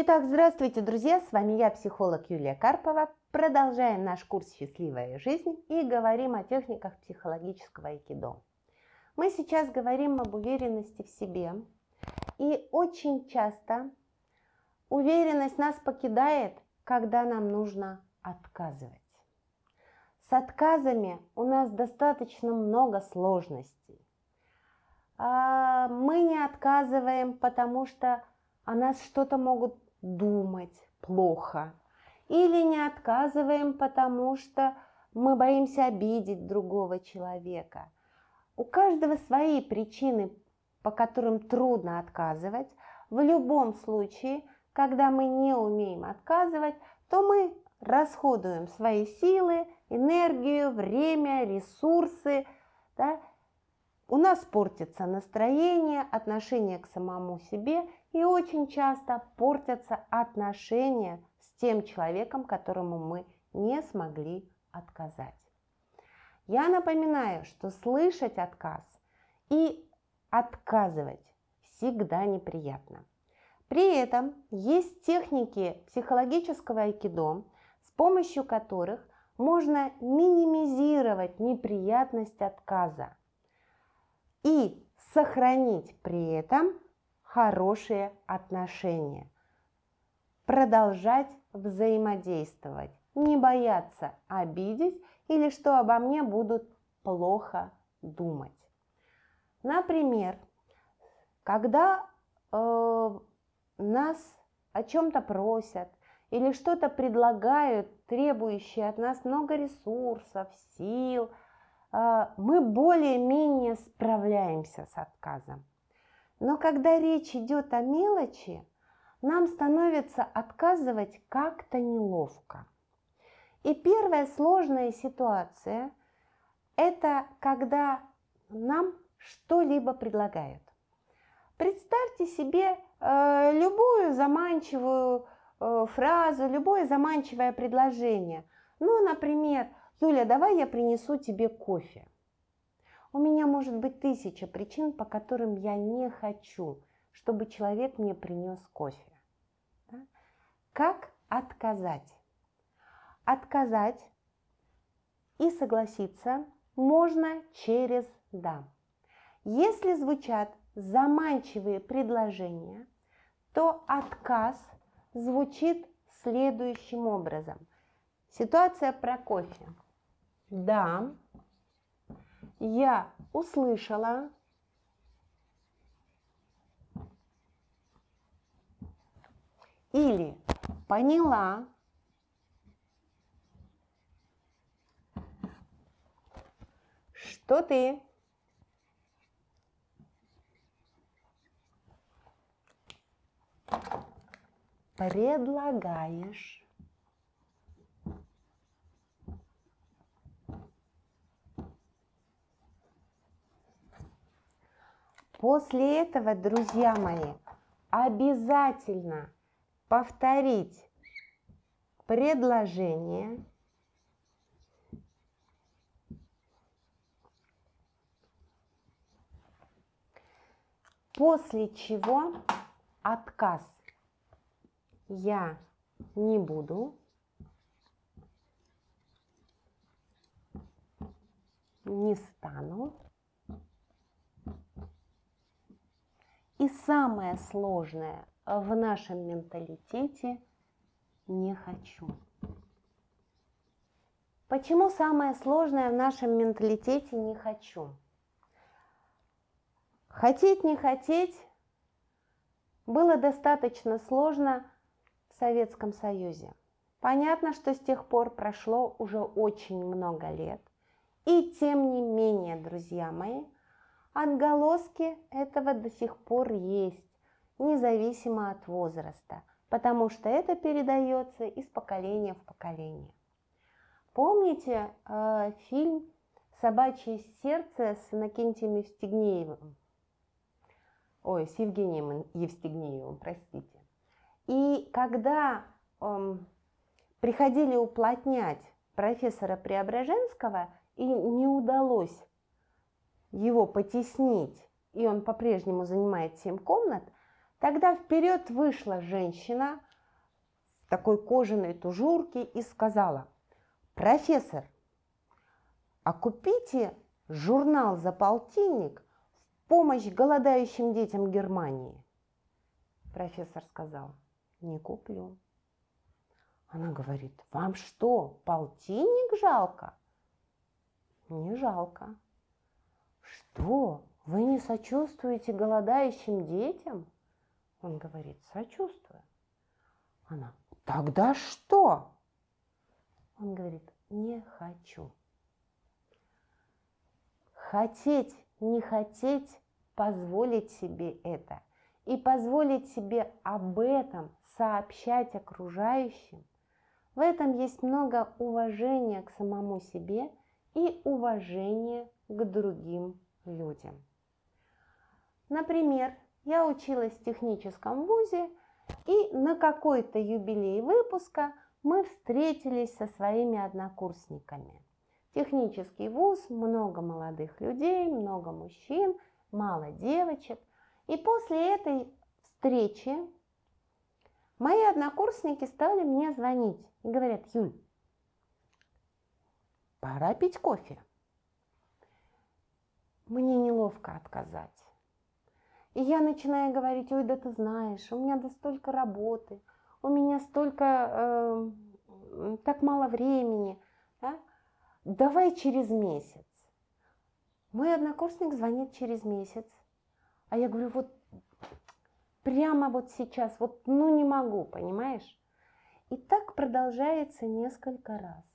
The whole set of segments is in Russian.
Итак, здравствуйте, друзья! С вами я, психолог Юлия Карпова. Продолжаем наш курс «Счастливая жизнь» и говорим о техниках психологического айкидо. Мы сейчас говорим об уверенности в себе. И очень часто уверенность нас покидает, когда нам нужно отказывать. С отказами у нас достаточно много сложностей. А, мы не отказываем, потому что о нас что-то могут думать плохо. Или не отказываем, потому что мы боимся обидеть другого человека. У каждого свои причины, по которым трудно отказывать. В любом случае, когда мы не умеем отказывать, то мы расходуем свои силы, энергию, время, ресурсы. Да? У нас портится настроение, отношение к самому себе и очень часто портятся отношения с тем человеком, которому мы не смогли отказать. Я напоминаю, что слышать отказ и отказывать всегда неприятно. При этом есть техники психологического айкидо, с помощью которых можно минимизировать неприятность отказа и сохранить при этом хорошие отношения. Продолжать взаимодействовать, не бояться обидеть или что обо мне будут плохо думать. Например, когда э, нас о чем-то просят или что-то предлагают, требующие от нас много ресурсов, сил, э, мы более-менее справляемся с отказом. Но когда речь идет о мелочи, нам становится отказывать как-то неловко. И первая сложная ситуация – это когда нам что-либо предлагают. Представьте себе э, любую заманчивую э, фразу, любое заманчивое предложение. Ну, например, Юля, давай я принесу тебе кофе. У меня может быть тысяча причин, по которым я не хочу, чтобы человек мне принес кофе. Да? Как отказать? Отказать и согласиться можно через «да». Если звучат заманчивые предложения, то отказ звучит следующим образом. Ситуация про кофе. Да, я услышала, или поняла, что ты? Предлагаешь После этого, друзья мои, обязательно повторить предложение. После чего отказ я не буду. Не стану. И самое сложное в нашем менталитете – не хочу. Почему самое сложное в нашем менталитете не хочу? Хотеть, не хотеть было достаточно сложно в Советском Союзе. Понятно, что с тех пор прошло уже очень много лет. И тем не менее, друзья мои, Отголоски этого до сих пор есть, независимо от возраста, потому что это передается из поколения в поколение. Помните э, фильм «Собачье сердце» с Иннокентием Евстигнеевым? Ой, с Евгением Евстигнеевым, простите. И когда э, приходили уплотнять профессора Преображенского, и не удалось его потеснить, и он по-прежнему занимает 7 комнат, тогда вперед вышла женщина, такой кожаной тужурке и сказала, профессор, а купите журнал за полтинник в помощь голодающим детям Германии. Профессор сказал, не куплю. Она говорит, вам что, полтинник жалко? Не жалко. Что, вы не сочувствуете голодающим детям? Он говорит, сочувствую. Она, тогда что? Он говорит, не хочу. Хотеть, не хотеть, позволить себе это и позволить себе об этом сообщать окружающим, в этом есть много уважения к самому себе и уважения к другим людям. Например, я училась в техническом вузе, и на какой-то юбилей выпуска мы встретились со своими однокурсниками. Технический вуз, много молодых людей, много мужчин, мало девочек. И после этой встречи мои однокурсники стали мне звонить и говорят, Юль, пора пить кофе. Мне неловко отказать. И я начинаю говорить, ой, да ты знаешь, у меня да столько работы, у меня столько, э, так мало времени. Да? Давай через месяц. Мой однокурсник звонит через месяц. А я говорю, вот прямо вот сейчас, вот ну не могу, понимаешь? И так продолжается несколько раз.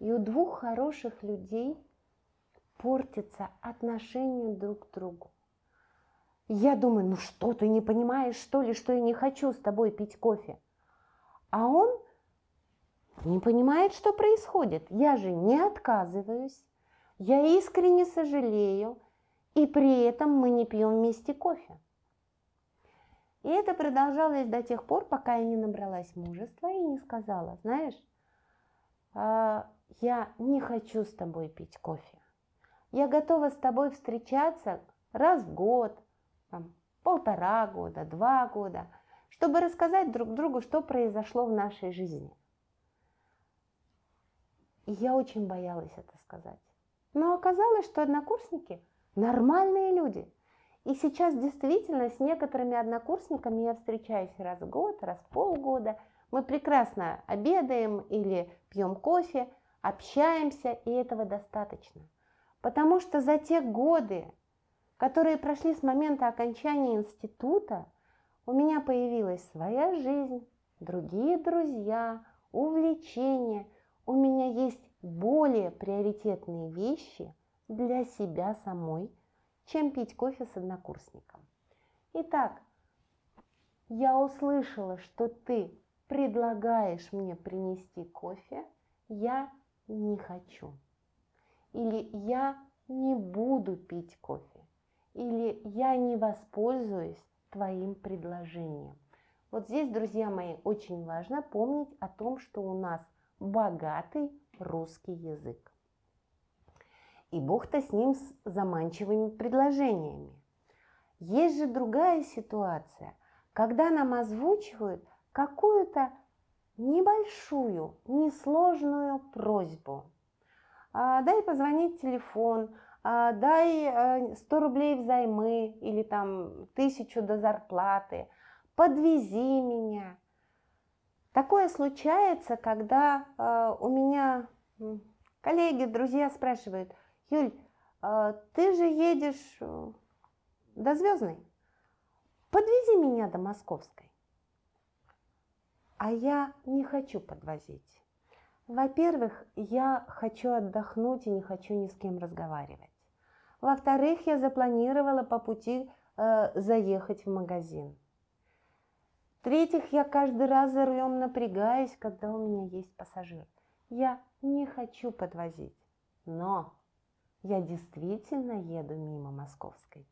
И у двух хороших людей портится отношение друг к другу. Я думаю, ну что, ты не понимаешь, что ли, что я не хочу с тобой пить кофе? А он не понимает, что происходит. Я же не отказываюсь, я искренне сожалею, и при этом мы не пьем вместе кофе. И это продолжалось до тех пор, пока я не набралась мужества и не сказала, знаешь, а, я не хочу с тобой пить кофе. Я готова с тобой встречаться раз в год, там, полтора года, два года, чтобы рассказать друг другу, что произошло в нашей жизни. И я очень боялась это сказать. Но оказалось, что однокурсники нормальные люди. И сейчас действительно с некоторыми однокурсниками я встречаюсь раз в год, раз в полгода. Мы прекрасно обедаем или пьем кофе, общаемся, и этого достаточно. Потому что за те годы, которые прошли с момента окончания института, у меня появилась своя жизнь, другие друзья, увлечения – у меня есть более приоритетные вещи для себя самой, чем пить кофе с однокурсником. Итак, я услышала, что ты предлагаешь мне принести кофе, я не хочу. Или я не буду пить кофе. Или я не воспользуюсь твоим предложением. Вот здесь, друзья мои, очень важно помнить о том, что у нас – богатый русский язык. И Бог-то с ним с заманчивыми предложениями. Есть же другая ситуация, когда нам озвучивают какую-то небольшую, несложную просьбу. А, дай позвонить телефон, а, дай 100 э, рублей взаймы или там тысячу до зарплаты, подвези меня – Такое случается, когда э, у меня коллеги, друзья спрашивают, Юль, э, ты же едешь до Звездной, подвези меня до Московской. А я не хочу подвозить. Во-первых, я хочу отдохнуть и не хочу ни с кем разговаривать. Во-вторых, я запланировала по пути э, заехать в магазин. В-третьих, я каждый раз за рулем напрягаюсь, когда у меня есть пассажир. Я не хочу подвозить, но я действительно еду мимо Московской.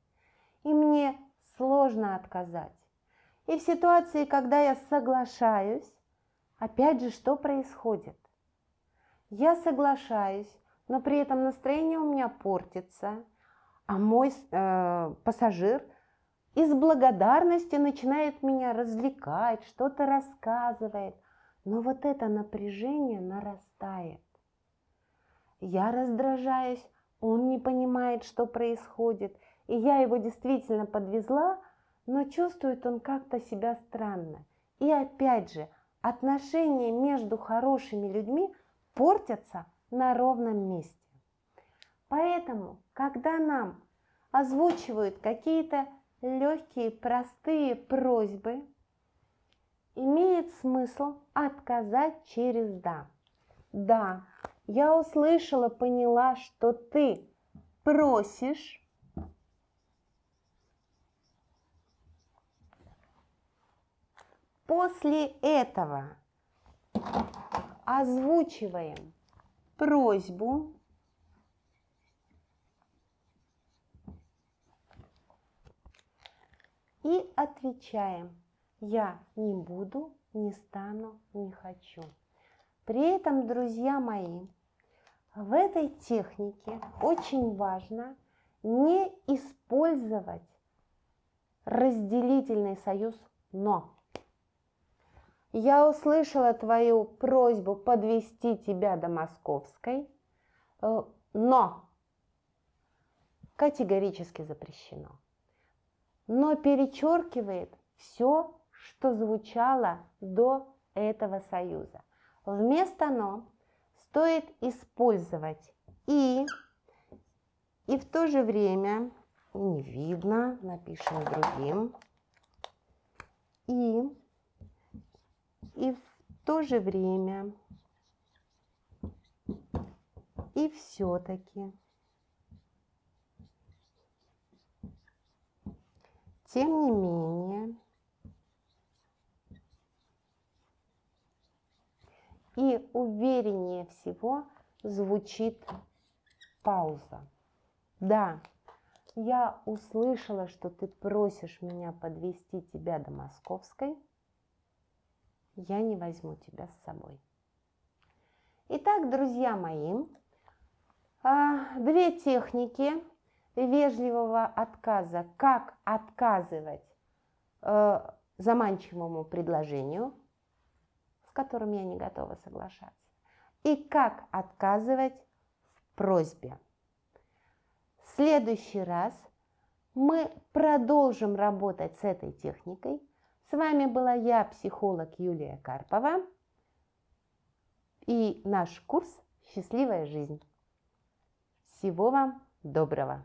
И мне сложно отказать. И в ситуации, когда я соглашаюсь, опять же, что происходит? Я соглашаюсь, но при этом настроение у меня портится, а мой э, пассажир – из благодарности начинает меня развлекать, что-то рассказывает. Но вот это напряжение нарастает. Я раздражаюсь, он не понимает, что происходит, и я его действительно подвезла, но чувствует он как-то себя странно. И опять же, отношения между хорошими людьми портятся на ровном месте. Поэтому, когда нам озвучивают какие-то легкие, простые просьбы, имеет смысл отказать через «да». Да, я услышала, поняла, что ты просишь, После этого озвучиваем просьбу и отвечаем «Я не буду, не стану, не хочу». При этом, друзья мои, в этой технике очень важно не использовать разделительный союз «но». Я услышала твою просьбу подвести тебя до Московской, э, но категорически запрещено. Но перечеркивает все, что звучало до этого союза. Вместо «но» стоит использовать «и», и в то же время, не видно, напишем другим, «и», и в то же время и все-таки. Тем не менее, и увереннее всего звучит пауза. Да, я услышала, что ты просишь меня подвести тебя до Московской – я не возьму тебя с собой. Итак, друзья мои, а, две техники вежливого отказа. Как отказывать э, заманчивому предложению, с которым я не готова соглашаться, и как отказывать в просьбе. В следующий раз мы продолжим работать с этой техникой – с вами была я, психолог Юлия Карпова и наш курс «Счастливая жизнь». Всего вам доброго!